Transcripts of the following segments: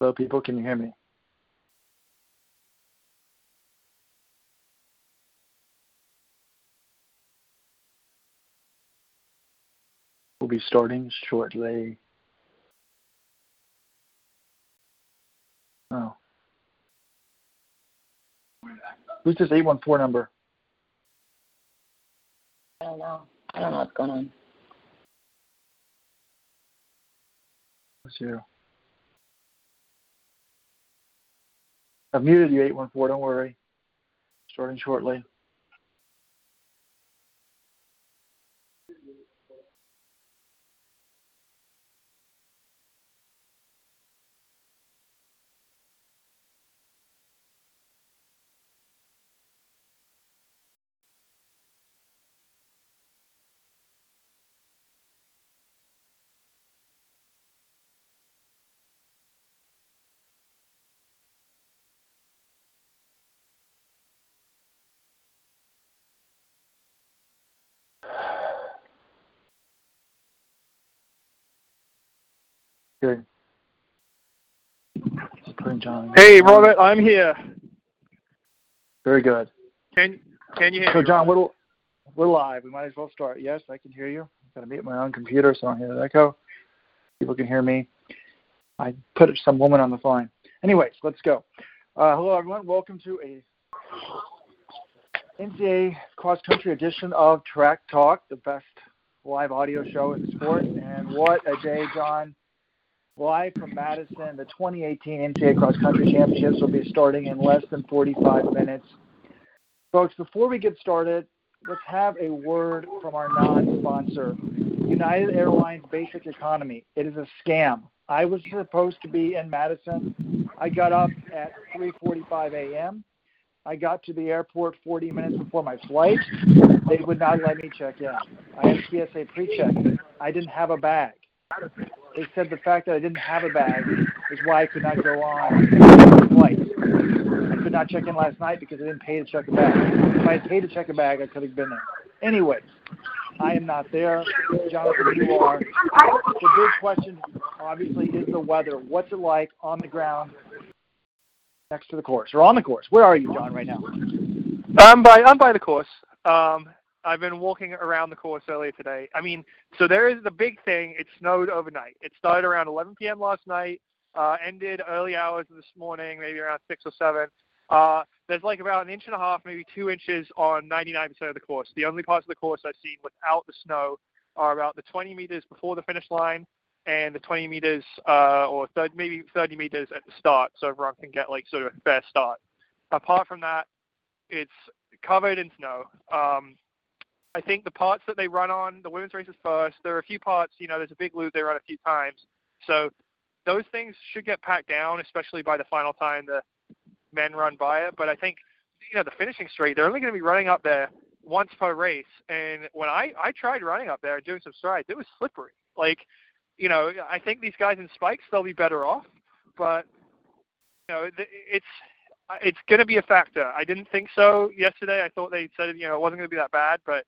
Hello, people. Can you hear me? We'll be starting shortly. Oh. Who's this 814 number? I don't know. I don't know what's going on. It's you. I've muted you, 814. Don't worry. Starting shortly. Good. John. Hey, Robert, I'm here. Very good. Can can you hear So, me? John, we're, we're live. We might as well start. Yes, I can hear you. I've got to mute my own computer so I don't hear the echo. People can hear me. I put some woman on the phone. Anyways, let's go. Uh, hello, everyone. Welcome to a NCAA cross country edition of Track Talk, the best live audio show in the sport. And what a day, John. Live from Madison, the 2018 NCAA Cross Country Championships will be starting in less than 45 minutes. Folks, before we get started, let's have a word from our non-sponsor, United Airlines Basic Economy. It is a scam. I was supposed to be in Madison. I got up at 3:45 a.m. I got to the airport 40 minutes before my flight. They would not let me check in. I had TSA pre-check. I didn't have a bag. They said the fact that I didn't have a bag is why I could not go on the flight. I could not check in last night because I didn't pay to check a bag. If I had paid to check a bag, I could have been there. Anyways, I am not there. Jonathan, you are. The big question, obviously, is the weather. What's it like on the ground next to the course or on the course? Where are you, John, right now? I'm by I'm by the course. Um, I've been walking around the course earlier today. I mean, so there is the big thing. It snowed overnight. It started around 11 p.m. last night. Uh, ended early hours this morning, maybe around six or seven. Uh, there's like about an inch and a half, maybe two inches on 99% of the course. The only parts of the course I've seen without the snow are about the 20 meters before the finish line and the 20 meters uh, or 30, maybe 30 meters at the start, so everyone can get like sort of a fair start. Apart from that, it's covered in snow. Um, I think the parts that they run on, the women's races first. There are a few parts, you know, there's a big loop they run a few times. So those things should get packed down, especially by the final time the men run by it. But I think, you know, the finishing straight, they're only going to be running up there once per race. And when I, I tried running up there and doing some strides, it was slippery. Like, you know, I think these guys in spikes, they'll be better off. But, you know, it's, it's going to be a factor. I didn't think so yesterday. I thought they said, you know, it wasn't going to be that bad, but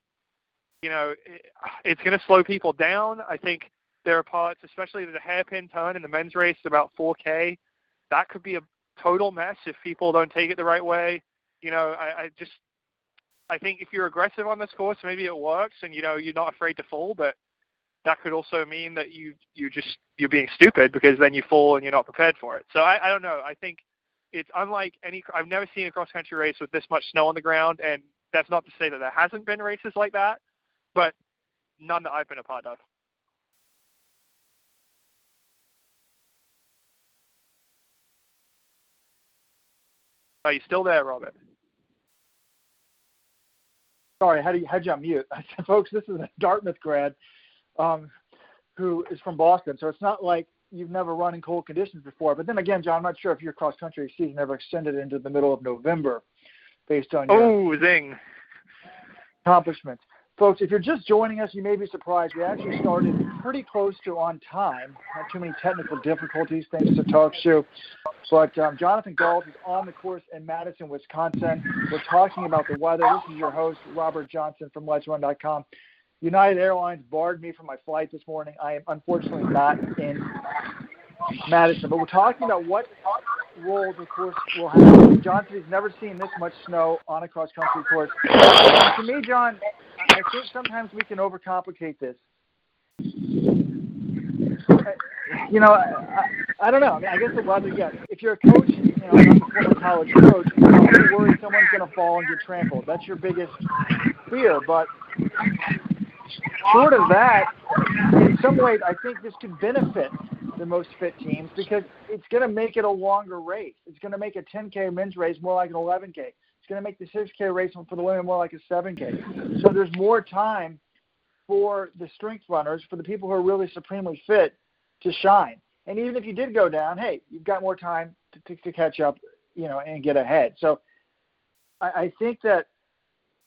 you know, it, it's going to slow people down. I think there are parts, especially the hairpin turn in the men's race, about 4K. That could be a total mess if people don't take it the right way. You know, I, I just, I think if you're aggressive on this course, maybe it works, and you know, you're not afraid to fall. But that could also mean that you, you just, you're being stupid because then you fall and you're not prepared for it. So I, I don't know. I think it's unlike any. I've never seen a cross country race with this much snow on the ground, and that's not to say that there hasn't been races like that but none that I've been a part of. Are you still there, Robert? Sorry, how do you had you mute? I said, folks, this is a Dartmouth grad um, who is from Boston, so it's not like you've never run in cold conditions before. But then again, John, I'm not sure if your cross country season ever extended into the middle of November, based on your oh zing accomplishments. Folks, if you're just joining us, you may be surprised. We actually started pretty close to on time. Not too many technical difficulties thanks to TalkShoe. But um, Jonathan Gault is on the course in Madison, Wisconsin. We're talking about the weather. This is your host, Robert Johnson from Let'sRun.com. United Airlines barred me from my flight this morning. I am unfortunately not in Madison. But we're talking about what role the course will have. John said he's never seen this much snow on a cross country course. And to me, John, I think sometimes we can overcomplicate this. You know, I, I don't know. I mean, I guess the weather, yes. If you're a coach, you know, I'm a former college coach, you're worried someone's going to fall and get trampled. That's your biggest fear. But short of that, in some ways, I think this could benefit the most fit teams because it's going to make it a longer race. It's going to make a 10K men's race more like an 11K. Going to make the 6K race for the women more like a 7K. So there's more time for the strength runners, for the people who are really supremely fit, to shine. And even if you did go down, hey, you've got more time to, to, to catch up, you know, and get ahead. So I, I think that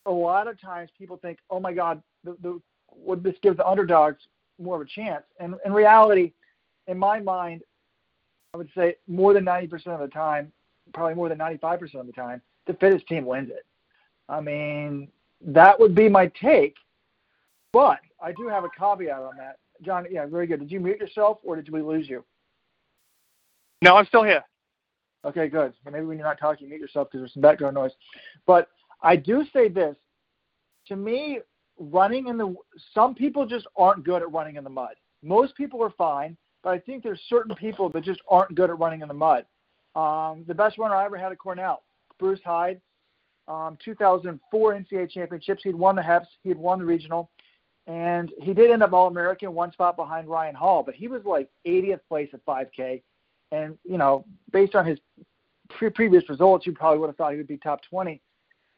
a lot of times people think, oh my God, the, the, would this give the underdogs more of a chance? And in reality, in my mind, I would say more than 90% of the time, probably more than 95% of the time, the fittest team wins it. I mean, that would be my take, but I do have a caveat on that. John, yeah, very good. Did you mute yourself or did we lose you? No, I'm still here. Okay, good. Well, maybe when you're not talking, mute yourself because there's some background noise. But I do say this. To me, running in the some people just aren't good at running in the mud. Most people are fine, but I think there's certain people that just aren't good at running in the mud. Um, the best runner I ever had at Cornell, Bruce Hyde, um, 2004 NCAA championships. He'd won the HEPS, he'd won the regional, and he did end up All American, one spot behind Ryan Hall, but he was like 80th place at 5K. And, you know, based on his pre- previous results, you probably would have thought he would be top 20.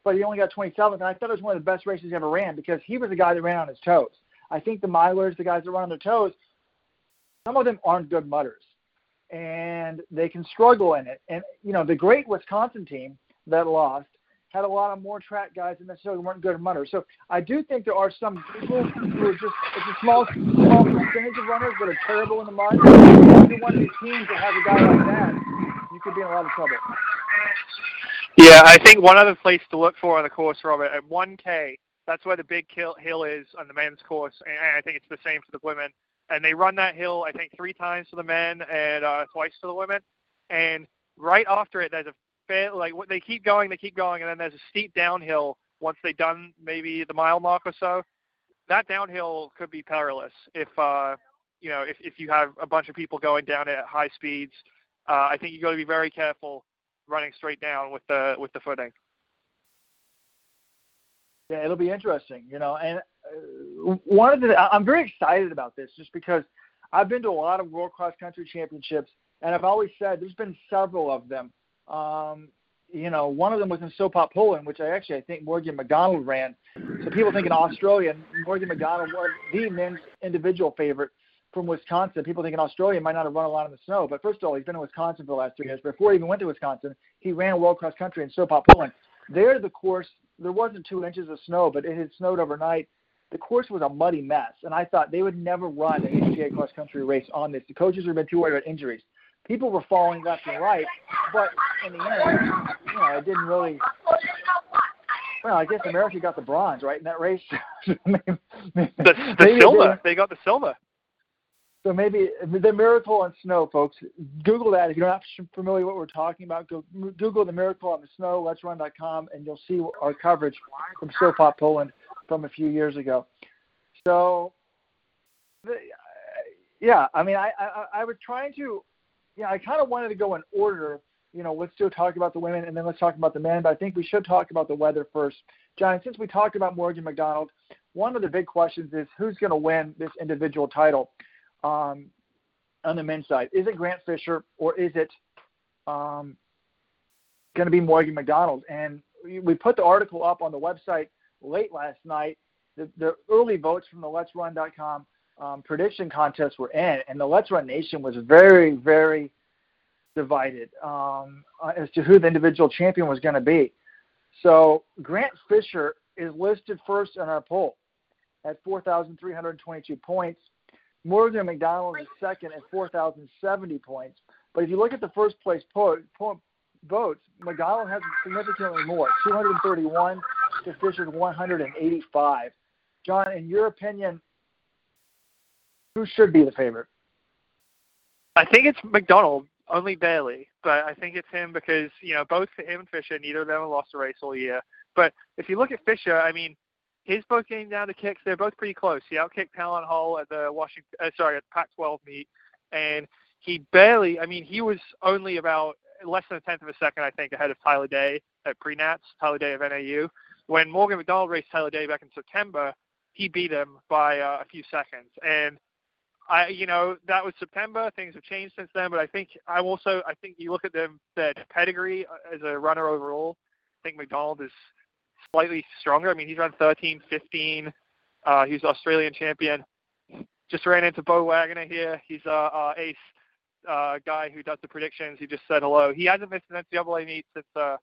But he only got 27th, and I thought it was one of the best races he ever ran because he was the guy that ran on his toes. I think the milers, the guys that run on their toes, some of them aren't good mudders, and they can struggle in it. And you know, the great Wisconsin team that lost had a lot of more track guys that necessarily weren't good mudders. So I do think there are some people who are just it's a small small percentage of runners that are terrible in the mud. If you're one of these teams that has a guy like that, you could be in a lot of trouble. Yeah, I think one other place to look for on the course, Robert, at 1K, that's where the big hill is on the men's course, and I think it's the same for the women and they run that hill I think three times for the men and uh, twice for the women. And right after it, there's a like they keep going, they keep going, and then there's a steep downhill once they've done maybe the mile mark or so. That downhill could be perilous if uh, you know if if you have a bunch of people going down at high speeds. Uh, I think you got to be very careful running straight down with the with the footing. Yeah, it'll be interesting, you know. And uh, one of the I'm very excited about this just because I've been to a lot of World Cross Country Championships, and I've always said there's been several of them. Um, you know, one of them was in Sopot, Poland, which I actually I think Morgan McDonald ran. So people think in Australia, Morgan McDonald was the men's individual favorite from Wisconsin. People think in Australia might not have run a lot in the snow, but first of all, he's been in Wisconsin for the last three years. Before he even went to Wisconsin, he ran World Cross Country in Sopot, Poland. There, the course there wasn't two inches of snow, but it had snowed overnight. The course was a muddy mess, and I thought they would never run an NCAA cross country race on this. The coaches have been too worried about injuries. People were falling left and right, but in the end, you know, it didn't really. Well, I guess America got the bronze, right, in that race. the the silver. They got the silver. So maybe the miracle on snow, folks. Google that if you're not familiar with what we're talking about. Go Google the miracle on the snow. Let's run.com, and you'll see our coverage from Sopot, Poland, from a few years ago. So, yeah, I mean, I I, I was trying to, yeah, I kind of wanted to go in order. You know, let's still talk about the women, and then let's talk about the men. But I think we should talk about the weather first. John, since we talked about Morgan McDonald, one of the big questions is who's going to win this individual title um, on the men's side? Is it Grant Fisher or is it um, going to be Morgan McDonald? And we put the article up on the website late last night. The, the early votes from the Let's Run.com um, prediction contests were in, and the Let's Run Nation was very, very divided um, as to who the individual champion was going to be. So Grant Fisher is listed first in our poll at 4,322 points. Morgan McDonald is second at 4,070 points. But if you look at the first place po- po- votes, McDonald has significantly more, 231 to Fisher's 185. John, in your opinion, who should be the favorite? I think it's McDonald, only barely, but I think it's him because you know both him and Fisher, neither of them have lost a race all year. But if you look at Fisher, I mean, his both getting down to kicks, they're both pretty close. He outkicked Talon Hall at the Washington, uh, sorry, at Pac-12 meet, and he barely. I mean, he was only about less than a tenth of a second, I think, ahead of Tyler Day at pre-nats, Tyler Day of NAU. When Morgan McDonald raced Tyler Day back in September, he beat him by uh, a few seconds, and I, you know, that was September. Things have changed since then, but I think I'm also, I think you look at them, their pedigree uh, as a runner overall. I think McDonald is slightly stronger. I mean, he's run 13, 15. Uh, he's Australian champion. Just ran into Bo Waggoner here. He's uh, uh, ace uh, guy who does the predictions. He just said hello. He hasn't missed an NCAA meet since uh,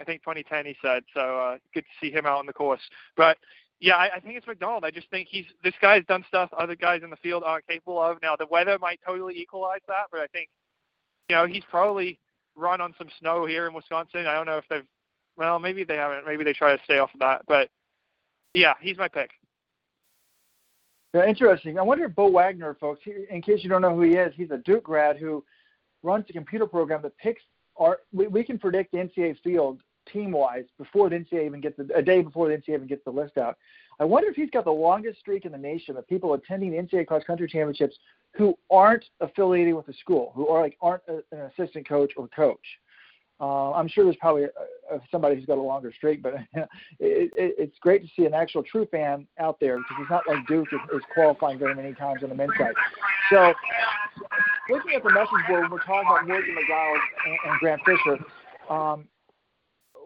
I think 2010. He said so. Uh, good to see him out on the course. But yeah, I, I think it's McDonald. I just think he's this guy's done stuff other guys in the field aren't capable of. Now the weather might totally equalize that, but I think you know he's probably run on some snow here in Wisconsin. I don't know if they've well maybe they haven't. Maybe they try to stay off of that, but yeah, he's my pick. Yeah, interesting. I wonder if Bo Waggoner, folks, in case you don't know who he is, he's a Duke grad who runs a computer program that picks our. We, we can predict the NCAA field team wise before the NCAA even gets the, a day before the NCAA even gets the list out. I wonder if he's got the longest streak in the nation of people attending the NCAA cross country championships who aren't affiliated with the school, who are like aren't a, an assistant coach or coach. Uh, I'm sure there's probably a, a, somebody who's got a longer streak, but it, it, it's great to see an actual true fan out there because he's not like Duke is, is qualifying very many times on the men's side. So, looking at the message board, when we're talking about Morgan McDonald and, and Grant Fisher. Um,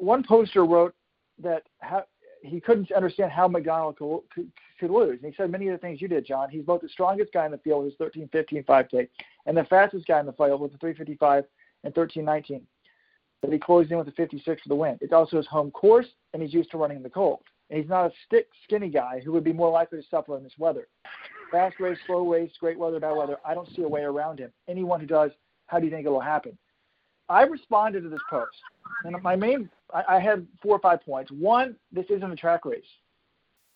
one poster wrote that ha- he couldn't understand how McDonald could, could, could, lose. And he said many of the things you did, John. He's both the strongest guy in the field with his 13 15 5K and the fastest guy in the field with the 355 and 13 19. But he closed in with a 56 for the win. It's also his home course, and he's used to running in the cold. And he's not a stick, skinny guy who would be more likely to suffer in this weather. Fast race, slow race, great weather, bad weather. I don't see a way around him. Anyone who does, how do you think it will happen? I responded to this post, and my main I, I had four or five points. One, this isn't a track race.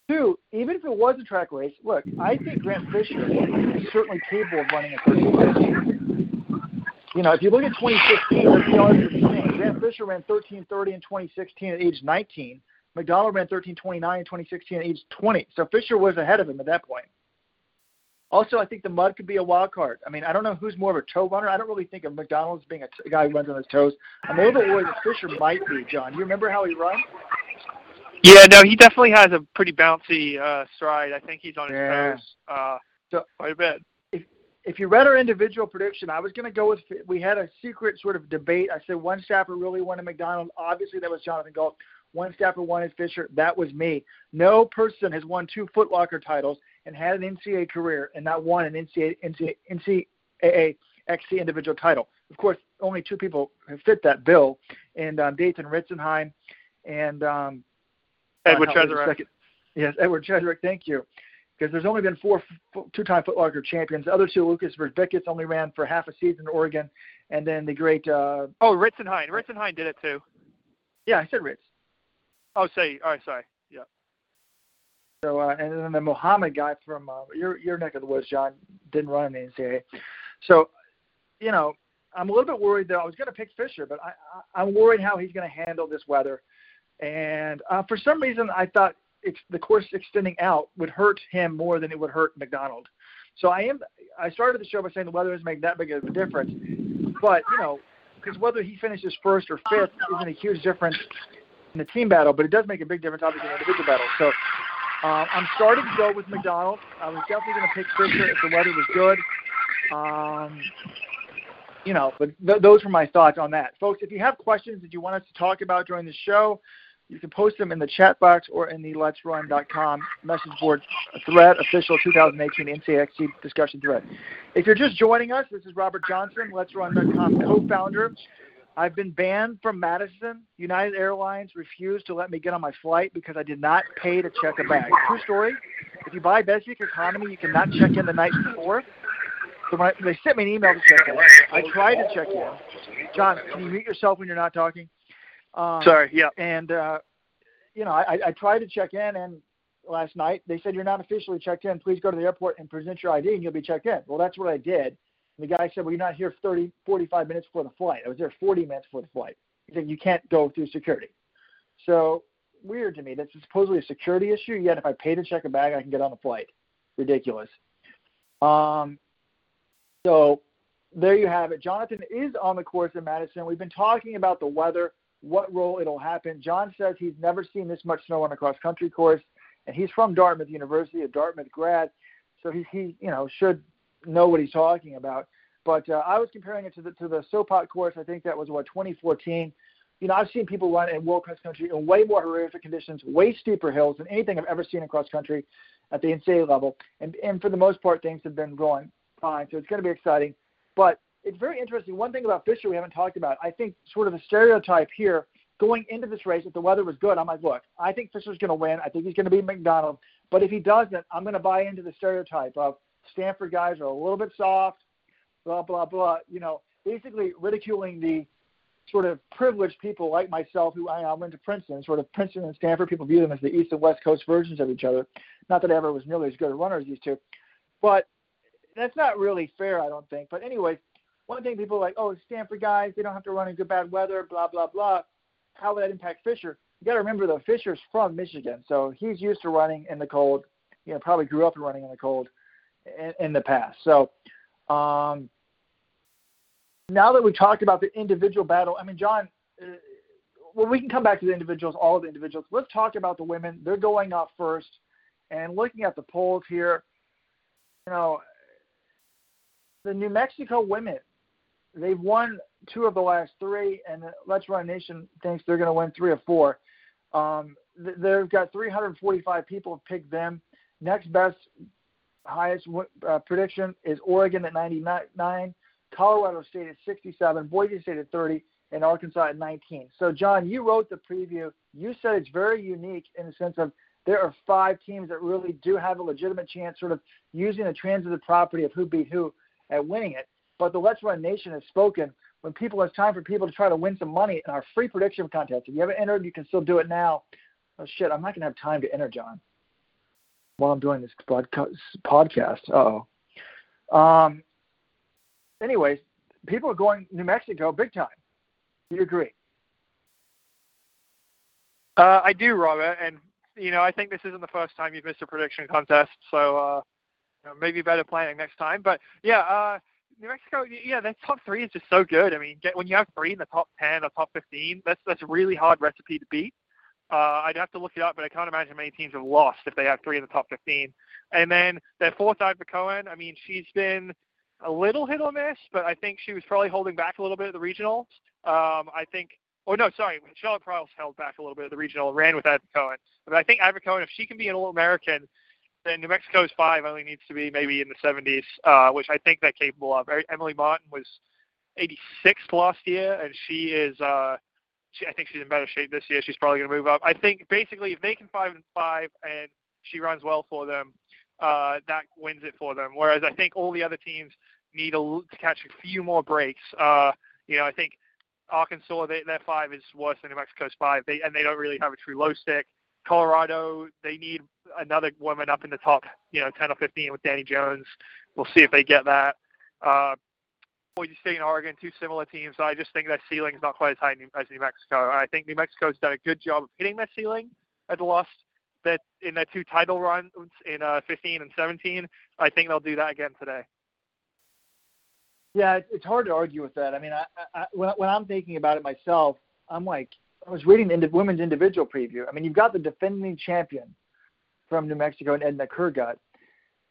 Two, even if it was a track race, look, I think Grant Fisher is certainly capable of running a 13 You know, if you look at 2016, let's Grant Fisher ran 13:30 in 2016 at age 19. McDonald ran 13:29 in 2016 at age 20. So Fisher was ahead of him at that point. Also, I think the mud could be a wild card. I mean, I don't know who's more of a toe runner. I don't really think of McDonald as being a, t- a guy who runs on his toes. I'm a little bit worried that Fisher might be, John. You remember how he runs? Yeah, no, he definitely has a pretty bouncy uh, stride. I think he's on his yeah. toes uh, so, quite a bit. If, if you read our individual prediction, I was going to go with, we had a secret sort of debate. I said one staffer really wanted McDonald. Obviously, that was Jonathan Gault. One staffer wanted Fisher. That was me. No person has won two Footlocker titles and had an NCAA career and not won an NCAA, NCAA, NCAA XC individual title. Of course, only two people have fit that bill, and um, Dathan Ritzenheim and um, Edward uh, Yes, Edward Cheserek. Thank you. Because there's only been four two-time Footlocker champions. The other two, Lukas Verzbicas, only ran for half a season in Oregon, and then the great. Uh, oh, Ritzenheim. Ritzenheim did it too. Yeah, I said Ritz. Oh, say. All right, sorry. So uh, and then the Muhammad guy from uh, your your neck of the woods, John, didn't run in the NCAA. So, you know, I'm a little bit worried that I was going to pick Fisher, but I, I I'm worried how he's going to handle this weather. And uh, for some reason, I thought it's, the course extending out would hurt him more than it would hurt McDonald. So I am. I started the show by saying the weather doesn't make that big of a difference, but you know, because whether he finishes first or fifth isn't a huge difference in the team battle, but it does make a big difference obviously in the individual battle. So uh, I'm starting to go with McDonald. I was definitely going to pick Fisher if the weather was good. Um, you know, but th- those were my thoughts on that. Folks, if you have questions that you want us to talk about during the show, you can post them in the chat box or in the Let'sRun.com message board thread, official 2018 NCXC discussion thread. If you're just joining us, this is Robert Johnson, Let'sRun.com co-founder I've been banned from Madison. United Airlines refused to let me get on my flight because I did not pay to check a bag. True story. If you buy basic economy, you cannot check in the night before. So when I, they sent me an email to check in. I tried to check in. John, can you mute yourself when you're not talking? Um, Sorry. Yeah. And uh, you know, I, I tried to check in, and last night they said you're not officially checked in. Please go to the airport and present your ID, and you'll be checked in. Well, that's what I did And the guy said, well, you're not here 30, 45 minutes before the flight. I was there 40 minutes before the flight. He said, you can't go through security. So weird to me. That's supposedly a security issue. Yet if I pay to check a bag, I can get on the flight. Ridiculous. Um, so there you have it. Jonathan is on the course in Madison. We've been talking about the weather, what role it'll happen. John says he's never seen this much snow on a cross country course, and he's from Dartmouth University, a Dartmouth grad, so he he you know should know what he's talking about. But uh, I was comparing it to the to the Sopot course. I think that was what 2014. You know, I've seen people run in world cross country in way more horrific conditions, way steeper hills than anything I've ever seen in cross country at the NCAA level. And and for the most part, things have been going fine. So it's going to be exciting. But it's very interesting. One thing about Fisher we haven't talked about, I think sort of the stereotype here going into this race, if the weather was good, I'm like, look, I think Fisher's going to win. I think he's going to be McDonald. But if he doesn't, I'm going to buy into the stereotype of Stanford guys are a little bit soft, blah, blah, blah. You know, basically ridiculing the sort of privileged people like myself who I, I went to Princeton, sort of Princeton and Stanford, people view them as the East and West Coast versions of each other. Not that I ever was nearly as good a runner as these two. But that's not really fair, I don't think. But anyways, one thing people are like, oh, Stanford guys, they don't have to run in good bad weather, blah blah blah. How would that impact Fisher? You got to remember though, Fisher's from Michigan, so he's used to running in the cold. You know, probably grew up running in the cold in, the past. So um, now that we've talked about the individual battle, I mean, John, uh, well, we can come back to the individuals, all of the individuals. Let's talk about the women. They're going up first, and looking at the polls here, you know, the New Mexico women they've won two of the last three, and Let's Run Nation thinks they're going to win three or four. Um, they've got 345 people have picked them. Next best, highest uh, prediction is Oregon at 99, Colorado State at 67, Boise State at 30, and Arkansas at 19. So, John, you wrote the preview. You said it's very unique in the sense of there are five teams that really do have a legitimate chance, sort of using the transitive property of who beat who at winning it. But the Let's Run Nation has spoken when people it's time for people to try to win some money in our free prediction contest. If you haven't entered, you can still do it now. Oh shit, I'm not gonna have time to enter, John. While I'm doing this podcast. Uh oh. Um. Anyways, people are going New Mexico big time. Do you agree? Uh, I do, Robert, and you know I think this isn't the first time you've missed a prediction contest, so uh, you know, maybe better planning next time. But yeah, uh, New Mexico, yeah, that top three is just so good. I mean, get, when you have three in the top ten or top fifteen, that's that's a really hard recipe to beat. Uh, I'd have to look it up, but I can't imagine many teams have lost if they have three in the top 15. And then their fourth, Adva Cohen. I mean, she's been a little hit or miss, but I think she was probably holding back a little bit at the regionals. Um, I think, oh no, sorry, Charlotte Prouse held back a little bit at the regional, ran with Adva Cohen. But I think Adva Cohen, if she can be an All-American, then New Mexico's five only needs to be maybe in the 70s, uh, which I think they're capable of. Emily Martin was 86th last year, and she is. Uh, she, I think she's in better shape this year. She's probably going to move up. I think basically if they can five and five, and she runs well for them, uh, that wins it for them. Whereas I think all the other teams need to catch a few more breaks. Uh, you know, I think Arkansas, they, their five is worse than New Mexico's five, they, and they don't really have a true low stick. Colorado, they need another woman up in the top, you know, 10 or 15 with Dani Jones. We'll see if they get that. Uh, Boise State and Oregon, two similar teams. I just think that ceiling is not quite as high as New Mexico. I think New Mexico's done a good job of hitting that ceiling at the lost that in their two title runs in uh, 15 and 17. I think they'll do that again today. Yeah, it's hard to argue with that. I mean, I, I, when, when I'm thinking about it myself, I'm like, I was reading the women's individual preview. I mean, you've got the defending champion from New Mexico and Ednah Kurgat.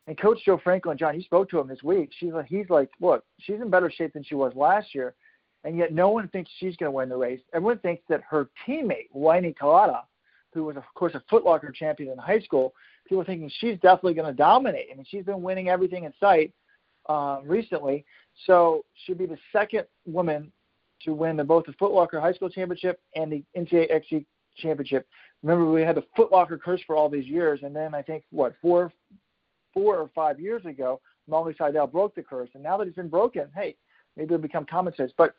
And Coach Joe Franklin, John, he spoke to him this week. She's like, he's like, look, she's in better shape than she was last year, and yet no one thinks she's going to win the race. Everyone thinks that her teammate, Weini Kelati, who was of course a Footlocker champion in high school, people are thinking she's definitely going to dominate. I mean, she's been winning everything in sight uh, recently, so she'll be the second woman to win the, both the Footlocker High School Championship and the NCAA XC Championship. Remember, we had the Footlocker curse for all these years, and then I think what four, four or five years ago, Molly Seidel broke the curse, and now that it's been broken, hey, maybe it'll become common sense. But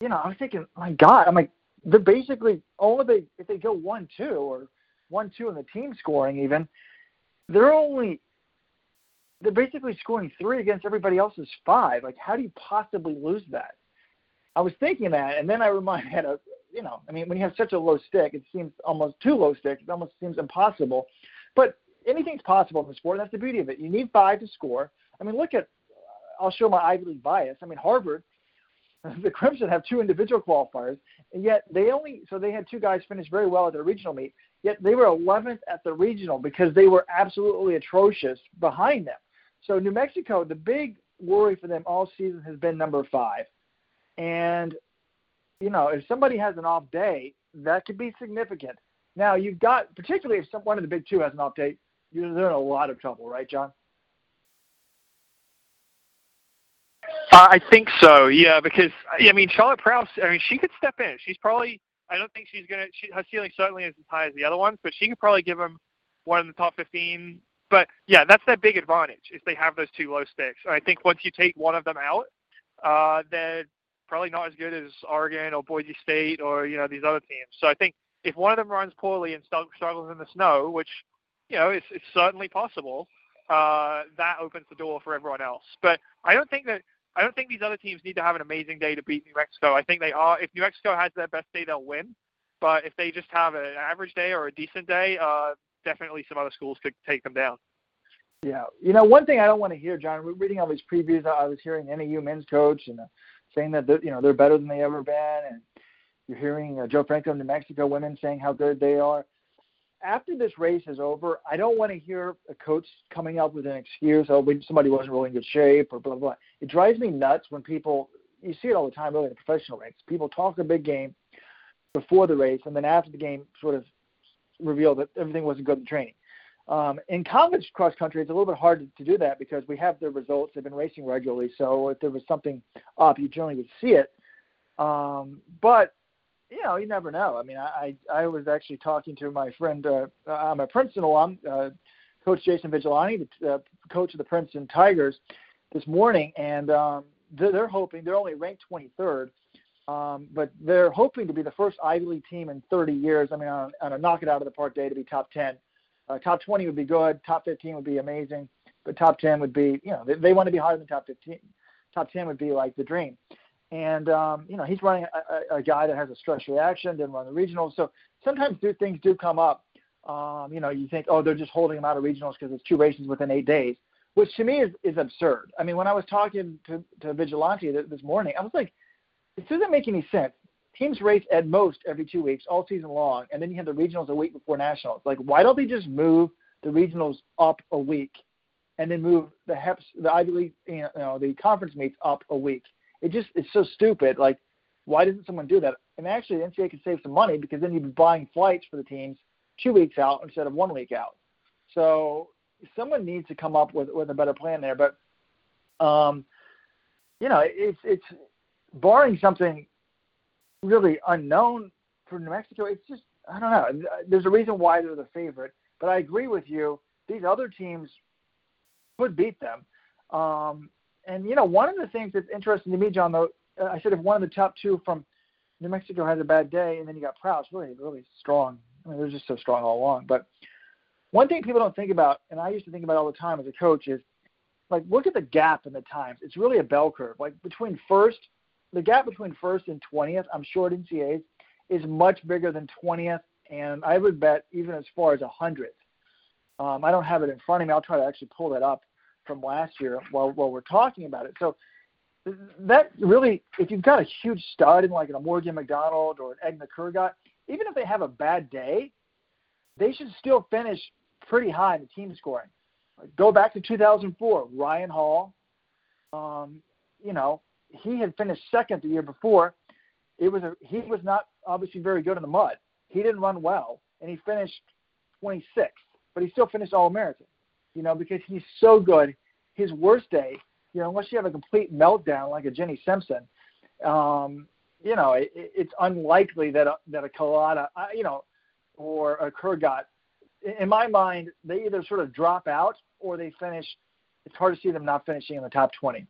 you know, I was thinking, my God, I'm like, they're basically only they if they go one two or one two in the team scoring even, they're only they're basically scoring three against everybody else's five. Like, how do you possibly lose that? I was thinking that, and then I reminded of, you know, I mean, when you have such a low stick, it seems almost too low stick. It almost seems impossible. But anything's possible in the sport. And that's the beauty of it. You need five to score. I mean, look at. I'll show my Ivy League bias. I mean, Harvard, the Crimson have two individual qualifiers, and yet they only so they had two guys finish very well at their regional meet. Yet they were 11th at the regional because they were absolutely atrocious behind them. So New Mexico, the big worry for them all season has been number five, and you know if somebody has an off day, that could be significant. Now you've got particularly if some, one of the big two has an off day, you're they're in a lot of trouble, right, John? Uh, I think so, yeah, because I mean Charlotte Prouse. I mean, she could step in. She's probably. I don't think she's gonna. She, her ceiling certainly isn't as high as the other ones, but she could probably give them one in the top 15. But yeah, that's their big advantage is they have those two low sticks. And I think once you take one of them out, uh, they're probably not as good as Oregon or Boise State or you know these other teams. So I think if one of them runs poorly and struggles in the snow, which you know it's, it's certainly possible, uh, that opens the door for everyone else. But I don't think that I don't think these other teams need to have an amazing day to beat New Mexico. I think they are. If New Mexico has their best day, they'll win. But if they just have an average day or a decent day, uh, definitely some other schools could take them down. Yeah, you know, one thing I don't want to hear, John. We're Reading all these previews, I was hearing NAU men's coach and uh, saying that you know they're better than they ever been, and you're hearing uh, Joe Franco, New Mexico women saying how good they are after this race is over, I don't want to hear a coach coming up with an excuse, oh, somebody wasn't really in good shape or blah, blah, blah. It drives me nuts when people, you see it all the time, really, in the professional ranks. People talk a big game before the race, and then after the game, sort of reveal that everything wasn't good in training. Um, in college cross country, it's a little bit hard to, to do that because we have the results. They've been racing regularly, so if there was something up, you generally would see it. Um, but you know, you never know. I mean, I I was actually talking to my friend. Uh, I'm a Princeton alum, uh, Coach Jason Vigilante, the uh, coach of the Princeton Tigers, this morning, and um, they're, they're hoping they're only ranked 23rd, um, but they're hoping to be the first Ivy League team in 30 years. I mean, on, on a knock it out of the park day to be top 10. Uh, top 20 would be good. Top 15 would be amazing, but top 10 would be, you know, they, they want to be higher than top 15. Top 10 would be like the dream and um, you know he's running a, a, guy that has a stress reaction, didn't run the regionals. So sometimes do, things do come up. Um, you know, you think, oh, they're just holding him out of regionals because it's two races within eight days, which to me is, is absurd. I mean, when I was talking to, to Vigilante this morning, I was like, this doesn't make any sense. Teams race at most every two weeks, all season long, and then you have the regionals a week before nationals. Like, why don't they just move the regionals up a week, and then move the HEPS, the Ivy League, you know, the conference meets up a week? It just it's so stupid. Like, why doesn't someone do that? And actually, the NCAA could save some money because then you'd be buying flights for the teams two weeks out instead of one week out. So someone needs to come up with with a better plan there. But um, you know, it's it's barring something really unknown for New Mexico. It's just I don't know. There's a reason why they're the favorite, but I agree with you. These other teams could beat them. Um, and you know, one of the things that's interesting to me, John, though, uh, I said if one of the top two from New Mexico has a bad day, and then you got Prouse, really, really strong. I mean, they're just so strong all along. But one thing people don't think about, and I used to think about all the time as a coach, is like look at the gap in the times. It's really a bell curve. Like between first, the gap between first and twentieth, I'm sure at NCAAs, is much bigger than twentieth, and I would bet even as far as a hundredth. Um, I don't have it in front of me. I'll try to actually pull that up from last year while while we're talking about it. So that really, if you've got a huge stud in like a Morgan McDonald or an Ednah Kurgat, even if they have a bad day, they should still finish pretty high in the team scoring. Go back to 2004, Ryan Hall. Um, you know, he had finished second the year before. It was a, he was not obviously very good in the mud. He didn't run well, and he finished 26th, but he still finished All American you know, because he's so good. His worst day, you know, unless you have a complete meltdown like a Jenny Simpson, um, you know, it, it's unlikely that a, that a Kelati, uh, you know, or a Kurgat, in my mind, they either sort of drop out or they finish. It's hard to see them not finishing in the top 20.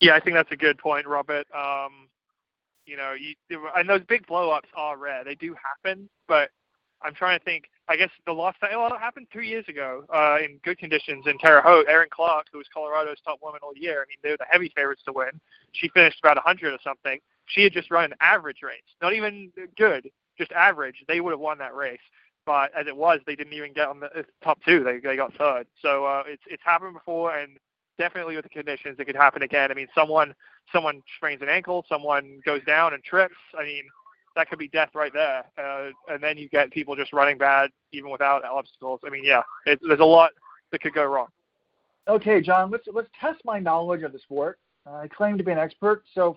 Yeah, I think that's a good point, Robert. Um, you know, you, and those big blowups are rare. They do happen, but I'm trying to think. I guess the lost well, it happened two years ago uh, in good conditions in Terre Haute. Erin Clark, who was Colorado's top woman all year. I mean, they were the heavy favorites to win. She finished about 100 or something. She had just run an average race, not even good, just average. They would have won that race. But as it was, they didn't even get on the uh, top two. They they got third. So uh, it's it's happened before, and definitely with the conditions, it could happen again. I mean, someone someone sprains an ankle, someone goes down and trips. I mean, that could be death right there. Uh, and then you get people just running bad even without obstacles. I mean, yeah, it, there's a lot that could go wrong. Okay, John, let's let's test my knowledge of the sport. I claim to be an expert, so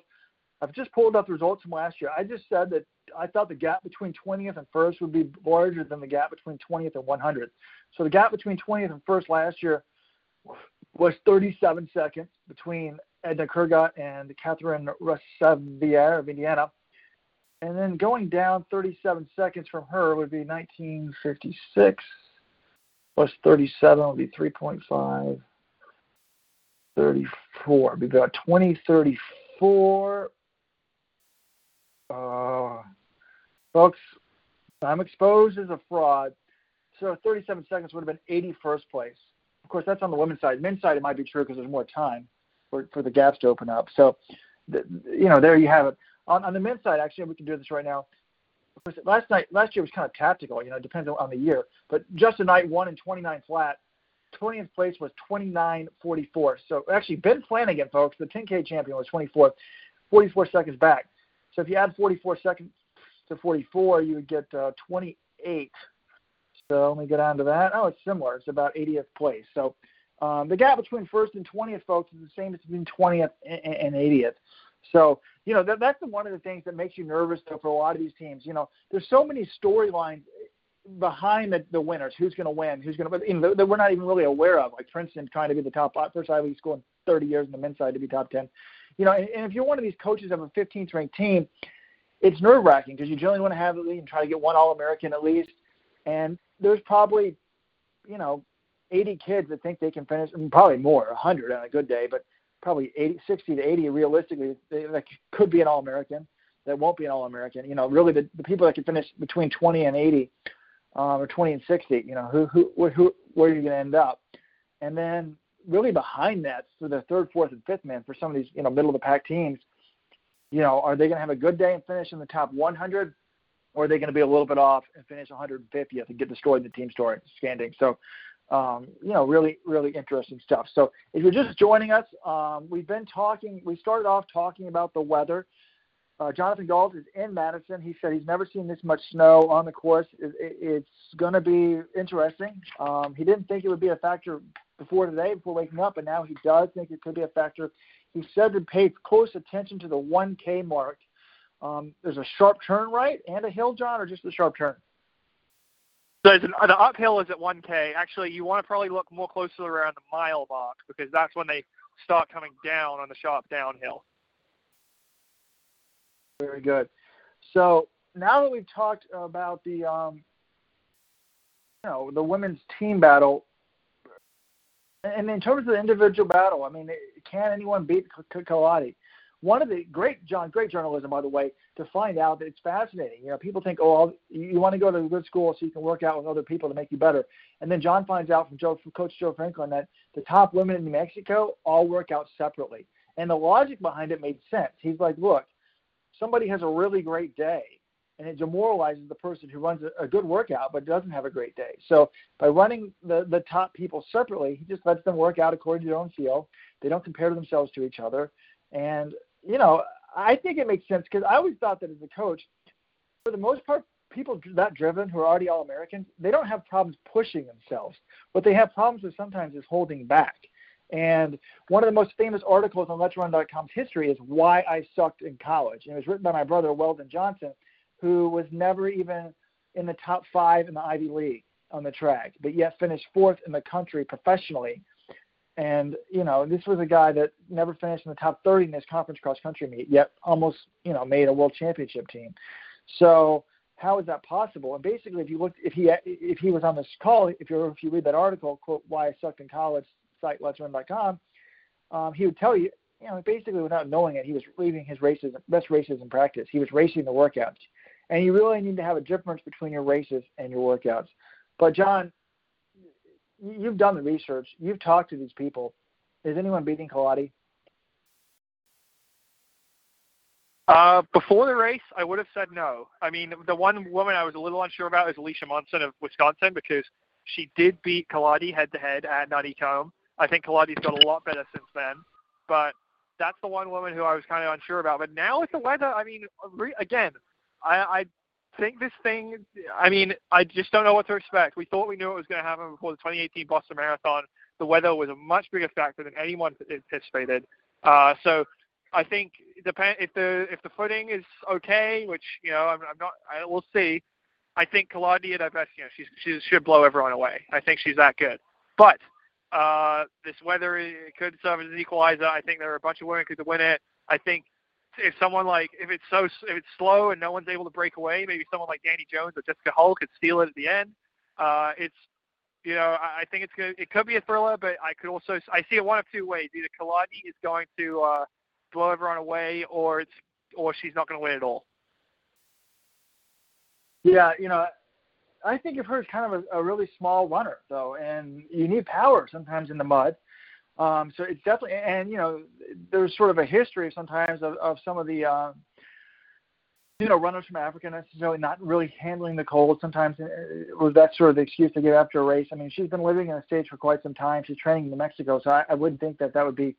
I've just pulled up the results from last year. I just said that I thought the gap between 20th and first would be larger than the gap between 20th and 100th. So the gap between 20th and first last year was 37 seconds between Ednah Kurgat and Catherine Receveur of Indiana. And then going down 37 seconds from her would be 1956 plus 37 would be 3.5. 34 would be about 2034. Uh, folks, I'm exposed as a fraud. So 37 seconds would have been 81st place. Of course, that's on the women's side. Men's side, it might be true because there's more time for, for the gaps to open up. So, you know, there you have it. On, on the men's side, actually, we can do this right now. Last night, last year was kind of tactical. You know, it depends on the year. But just Justin Knight won in 29 flat. 20th place was 29.44. So actually, Ben Flanagan, folks, the 10K champion, was 24, 44 seconds back. So if you add 44 seconds to 44, you would get uh, 28. So let me get on to that. Oh, it's similar. It's about 80th place. So um, the gap between first and 20th, folks, is the same as between 20th and 80th. So, you know, that, that's one of the things that makes you nervous, though, for a lot of these teams. You know, there's so many storylines behind the, the winners. Who's going to win? Who's going to, you know, that we're not even really aware of. Like Princeton trying to be the top first Ivy League school in 30 years, and the men's side to be top 10. You know, and, and if you're one of these coaches of a 15th ranked team, it's nerve wracking because you generally want to have lead and try to get one All American at least. And there's probably, you know, 80 kids that think they can finish, probably more, 100 on a good day, but probably 80, 60 to 80 realistically that could be an All American, that won't be an All American. You know, really the, the people that can finish between 20 and 80, um, or 20 and 60. You know, who who who where are you going to end up? And then really behind that for the third, fourth, and fifth man for some of these you know middle of the pack teams. You know, are they going to have a good day and finish in the top 100, or are they going to be a little bit off and finish 150th and get destroyed in the team story standing? So um, you know, really, really interesting stuff. So if you're just joining us, um, we've been talking, we started off talking about the weather. Uh, Jonathan Gault is in Madison. He said he's never seen this much snow on the course. It, it, it's going to be interesting. Um, he didn't think it would be a factor before today, before waking up, but now he does think it could be a factor. He said to pay close attention to the 1K mark. Um, there's a sharp turn right and a hill, John, or just a sharp turn? So the uphill is at 1K. Actually, you want to probably look more closely around the mile mark because that's when they start coming down on the sharp downhill. Very good. So now that we've talked about the, um, you know, the women's team battle, and in terms of the individual battle, I mean, can anyone beat Kelati? One of the great John, great journalism, by the way, to find out that it's fascinating. You know, people think, oh, you want to go to a good school so you can work out with other people to make you better. And then John finds out from Joe, from Coach Joe Franklin, that the top women in New Mexico all work out separately. And the logic behind it made sense. He's like, look, somebody has a really great day, and it demoralizes the person who runs a, a good workout but doesn't have a great day. So by running the the top people separately, he just lets them work out according to their own feel. They don't compare themselves to each other. And you know, I think it makes sense because I always thought that as a coach, for the most part, people that driven who are already all Americans, they don't have problems pushing themselves. What they have problems with sometimes is holding back. And one of the most famous articles on Let'sRun.com's history is Why I Sucked in College. And it was written by my brother, Weldon Johnson, who was never even in the top five in the Ivy League on the track, but yet finished fourth in the country professionally and, you know, this was a guy that never finished in the top 30 in his conference cross country meet, yet almost, you know, made a world championship team. So how is that possible? And basically, if you look, if he if he was on this call, if you if you read that article, quote, "Why I Sucked in College," site Let'sRun.com, um, he would tell you, you know, basically without knowing it, he was leaving his races, best races in practice. He was racing the workouts, and you really need to have a difference between your races and your workouts. But John, you've done the research. You've talked to these people. Is anyone beating Kelati? Uh, before the race, I would have said no. I mean, the one woman I was a little unsure about is Alicia Monson of Wisconsin because she did beat Kelati head to head at Nuttycombe. I think Kelati's got a lot better since then, but that's the one woman who I was kind of unsure about. But now with the weather, I mean, re- again, I, I think this thing. I mean, I just don't know what to expect. We thought we knew what was going to happen before the 2018 Boston Marathon. The weather was a much bigger factor than anyone anticipated. Uh, so I think depend if the if the footing is okay, which you know I'm, I'm not. I, we'll see. I think Claudia best, you know, she's, she should blow everyone away. I think she's that good. But uh, this weather could serve as an equalizer. I think there are a bunch of women who could win it. I think if someone like if it's so if it's slow and no one's able to break away, maybe someone like Dani Jones or Jessica Hull could steal it at the end. Uh, it's you know I, I think it's good. It could be a thriller, but I could also I see it one of two ways. Either Kelati is going to uh, blow everyone away, or it's or she's not going to win at all. Yeah, you know, I think of her as kind of a, a really small runner, though, and you need power sometimes in the mud. Um, so it's definitely, and you know, there's sort of a history sometimes of, of some of the, uh, you know, runners from Africa necessarily not really handling the cold. Sometimes uh, was that sort of the excuse to give after a race. I mean, she's been living in the states for quite some time. She's training in New Mexico, so I, I wouldn't think that that would be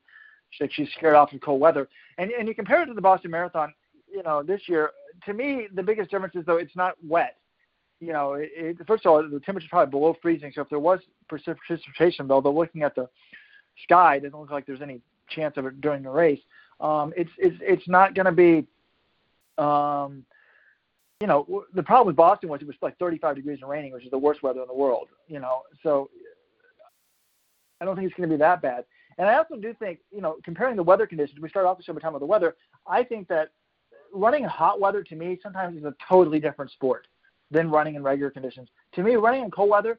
that she's scared off of cold weather. And and you compare it to the Boston Marathon, you know, this year. To me, the biggest difference is though it's not wet you know, it, it, first of all, the temperature's probably below freezing. So if there was precipitation, though, though looking at the sky, it doesn't look like there's any chance of it during the race. Um, it's it's it's not going to be. Um, you know, the problem with Boston was it was like 35 degrees and raining, which is the worst weather in the world. You know, so I don't think it's going to be that bad. And I also do think, you know, comparing the weather conditions, we start off the show by talking about the weather. I think that running in hot weather to me sometimes is a totally different sport than running in regular conditions. To me, running in cold weather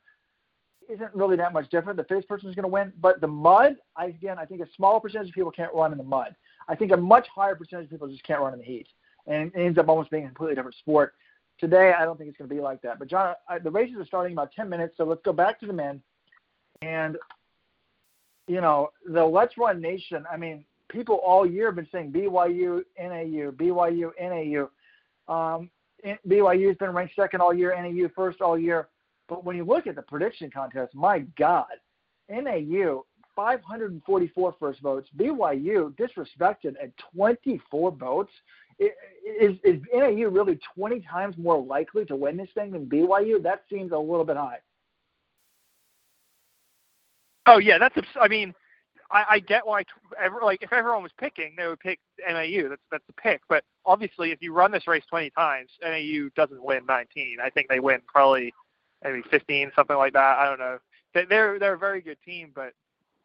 isn't really that much different. The fittest person is going to win, but the mud, I, again, I think a small percentage of people can't run in the mud. I think a much higher percentage of people just can't run in the heat, and it ends up almost being a completely different sport. Today, I don't think it's going to be like that. But John, I, the races are starting in about 10 minutes, so let's go back to the men. And you know, the Let's Run Nation. I mean, people all year have been saying BYU, NAU, BYU, NAU. Um, BYU has been ranked second all year, NAU first all year. But when you look at the prediction contest, my God, NAU 544 first votes, BYU disrespected at 24 votes. Is, is NAU really 20 times more likely to win this thing than BYU? That seems a little bit high. Oh yeah, that's. I mean, I, I get why. Like if everyone was picking, they would pick NAU. That's that's the pick. But obviously, if you run this race 20 times, NAU doesn't win 19. I think they win probably maybe 15, something like that. I don't know. They, they're they're a very good team, but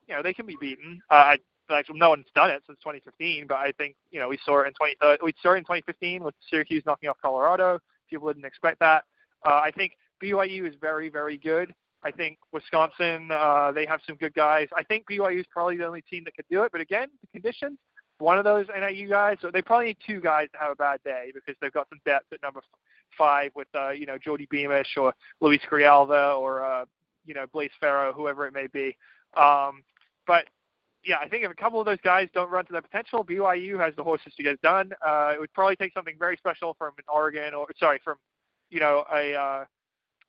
you know they can be beaten. Uh, I like no one's done it since 2015, but I think you know we saw it in 20 uh, we saw it in 2015 with Syracuse knocking off Colorado. People didn't expect that. Uh, I think BYU is very very good. I think Wisconsin, uh, they have some good guys. I think BYU is probably the only team that could do it. But again, the conditions, one of those NAU guys, so they probably need two guys to have a bad day because they've got some depth at number five with, uh, you know, Jody Beamish or Luis Grijalva or, uh, you know, Blaise Ferro, whoever it may be. Um, but yeah, I think if a couple of those guys don't run to their potential, BYU has the horses to get it done. Uh, it would probably take something very special from an Oregon or sorry from you know a uh,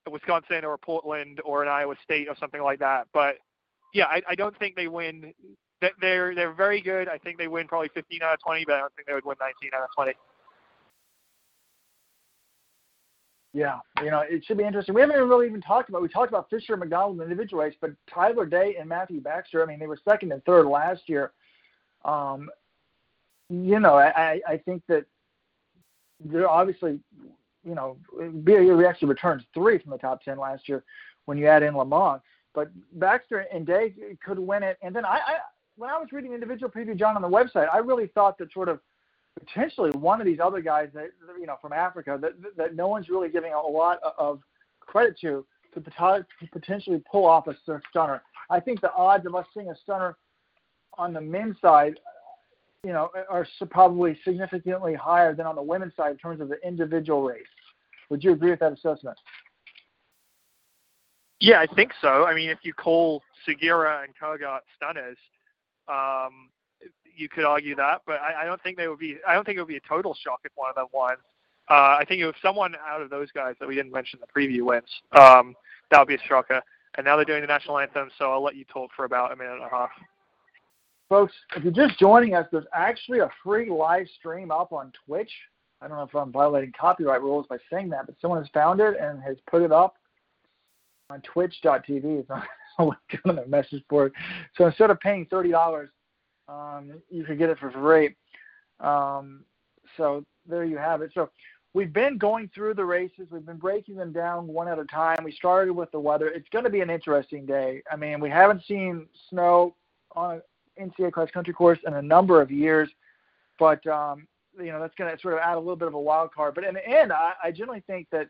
Wisconsin or Portland or an Iowa State or something like that. But yeah, I, I don't think they win. They're they're very good. I think they win probably 15 out of 20, but I don't think they would win 19 out of 20. Yeah, you know, it should be interesting. We haven't really even talked about. We talked about Fisher and McDonald in the individual race, but Tyler Day and Matthew Baxter. I mean, they were second and third last year. Um, you know, I I think that they're obviously you know, BYU actually returned three from the top ten last year when you add in Lamont. But Baxter and Day could win it. And then I, I when I was reading individual preview John on the website, I really thought that sort of potentially one of these other guys that you know from Africa that that no one's really giving a lot of credit to to potentially pull off a stunner. I think the odds of us seeing a stunner on the men's side you know, are probably significantly higher than on the women's side in terms of the individual race. Would you agree with that assessment? Yeah, I think so. I mean, if you call Sugiura and Kurgat stunners, um, you could argue that, but I, I, don't think they would be. I don't think it would be a total shock if one of them won. Uh, I think if someone out of those guys that we didn't mention the preview wins, um, that would be a shocker. And now they're doing the national anthem, so I'll let you talk for about a minute and a half. Folks, if you're just joining us, there's actually a free live stream up on Twitch. I don't know if I'm violating copyright rules by saying that, but someone has found it and has put it up on twitch.tv. It's on the message board. So instead of paying thirty dollars, um, you could get it for free. Um, so there you have it. So we've been going through the races. We've been breaking them down one at a time. We started with the weather. It's going to be an interesting day. I mean, we haven't seen snow on an NCAA cross country course in a number of years, but um, you know that's going to sort of add a little bit of a wild card. But in the end, I, I generally think that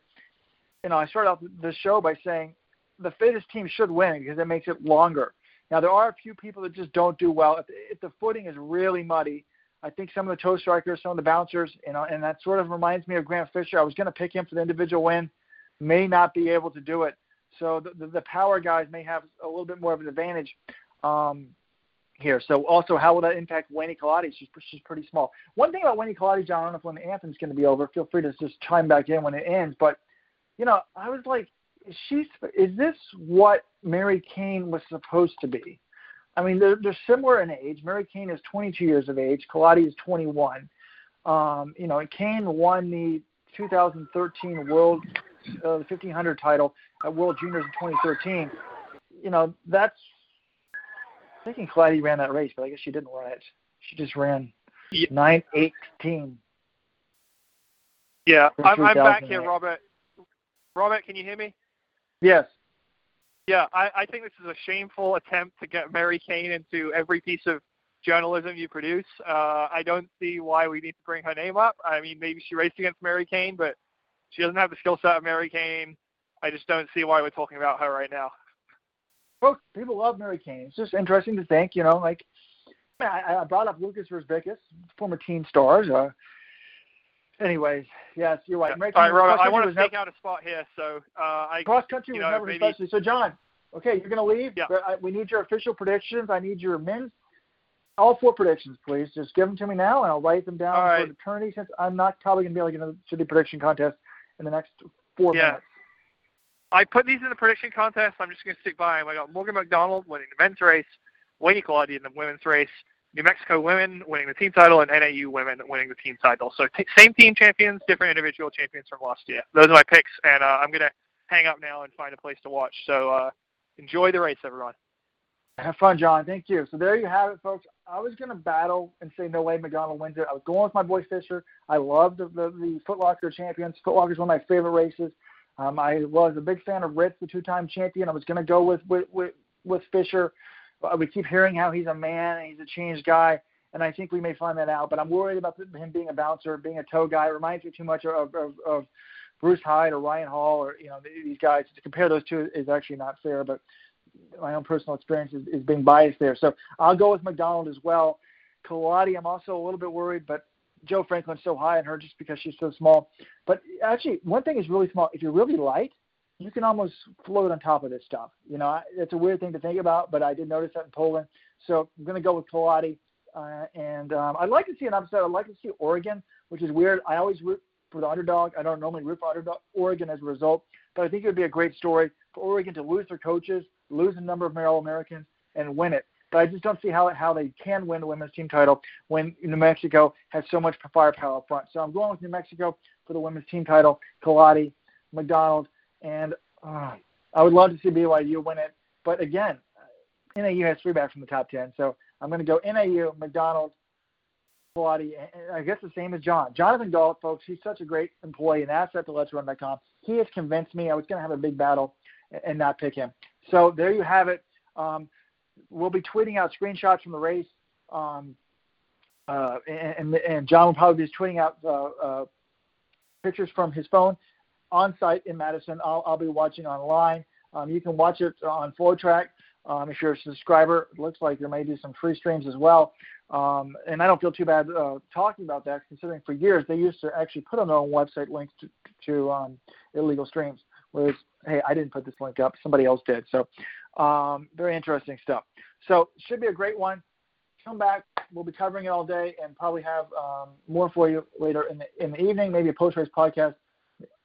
you know I started off the show by saying the fittest team should win because it makes it longer. Now there are a few people that just don't do well. If the, if the footing is really muddy, I think some of the toe strikers, some of the bouncers, you know, and that sort of reminds me of Grant Fisher. I was going to pick him for the individual win, may not be able to do it. So the, the, the power guys may have a little bit more of an advantage um, here. So also, how will that impact Weini Kelati? She's she's pretty small. One thing about Weini Kelati, John, I don't know if when the anthem's going to be over. Feel free to just chime back in when it ends. But you know, I was like, is she is this what Mary Cain was supposed to be? I mean, they're, they're similar in age. Mary Cain is 22 years of age. Kelati is 21. Um, you know, and Cain won the 2013 World uh, 1500 title at World Juniors in 2013. You know, that's I thinking Kelati ran that race, but I guess she didn't run it. She just ran yeah. 918. Yeah, I'm, I'm back here, Robert. Robert, can you hear me? Yes. Yeah, I, I think this is a shameful attempt to get Mary Cain into every piece of journalism you produce. Uh, I don't see why we need to bring her name up. I mean, maybe she raced against Mary Cain, but she doesn't have the skill set of Mary Cain. I just don't see why we're talking about her right now. Well, people love Mary Cain. It's just interesting to think, you know, like I, I brought up Lukas Verzbicas, former teen stars. Uh, anyways, yes, you're right. Yeah. All right, Robert, I want to take out a spot here. So uh, I cross country was know, never maybe, especially. So John, okay, you're going to leave. Yeah. I, we need your official predictions. I need your men's all four predictions, please. Just give them to me now, and I'll write them down all right. for eternity. Since I'm not probably going to be able to get into the prediction contest in the next four yeah. minutes. I put these in the prediction contest. I'm just going to stick by them. I got Morgan McDonald winning the men's race, Weini Kelati in the women's race, New Mexico women winning the team title, and NAU women winning the team title. So t- same team champions, different individual champions from last year. Those are my picks, and uh, I'm to hang up now and find a place to watch. So uh, enjoy the race, everyone. Have fun, John. Thank you. So there you have it, folks. I was going to battle and say no way McDonald wins it. I was going with my boy Fisher. I love the, the, the Foot Locker champions. Footlocker is one of my favorite races. Um, I was a big fan of Ritz, the two-time champion. I was going to go with, with with with Fisher. Uh, we keep hearing how he's a man and he's a changed guy, and I think we may find that out. But I'm worried about him being a bouncer, being a toe guy. It reminds me too much of, of, of Bruce Hyde or Ryan Hall or you know these guys. To compare those two is actually not fair, but my own personal experience is, is being biased there. So I'll go with McDonald as well. Kelati, I'm also a little bit worried, but Joe Franklin's so high on her just because she's so small. But actually, one thing is really small. If you're really light, you can almost float on top of this stuff. You know, it's a weird thing to think about, but I did notice that in Poland. So I'm going to go with Kelati. Uh, and um, I'd like to see an upset. I'd like to see Oregon, which is weird. I always root for the underdog. I don't normally root for underdog Oregon as a result, but I think it would be a great story for Oregon to lose their coaches, lose a number of All Americans, and win it. But I just don't see how how they can win the women's team title when New Mexico has so much firepower up front. So I'm going with New Mexico for the women's team title. Kelati, McDonald, and uh, I would love to see BYU win it. But again, NAU has three back from the top ten, so I'm going to go NAU, McDonald, and I guess the same as John. Jonathan Gault, folks, he's such a great employee and asset to Let'sRun.com. He has convinced me I was going to have a big battle and not pick him. So there you have it. Um, we'll be tweeting out screenshots from the race, um, uh, and, and, John will probably be tweeting out uh, uh, pictures from his phone on site in Madison. I'll, I'll be watching online. Um, you can watch it on FloTrack. Um, if you're a subscriber, it looks like there may be some free streams as well. Um, and I don't feel too bad uh, talking about that, considering for years they used to actually put on their own website links to, to um, illegal streams. Whereas, hey, I didn't put this link up; somebody else did. So, um, very interesting stuff. So, should be a great one. Come back. We'll be covering it all day, and probably have um, more for you later in the in the evening. Maybe a post race podcast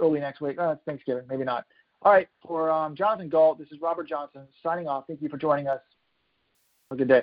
early next week. Oh, Thanksgiving, maybe not. All right, for um, Jonathan Gault, this is Robert Johnson signing off. Thank you for joining us. Have a good day.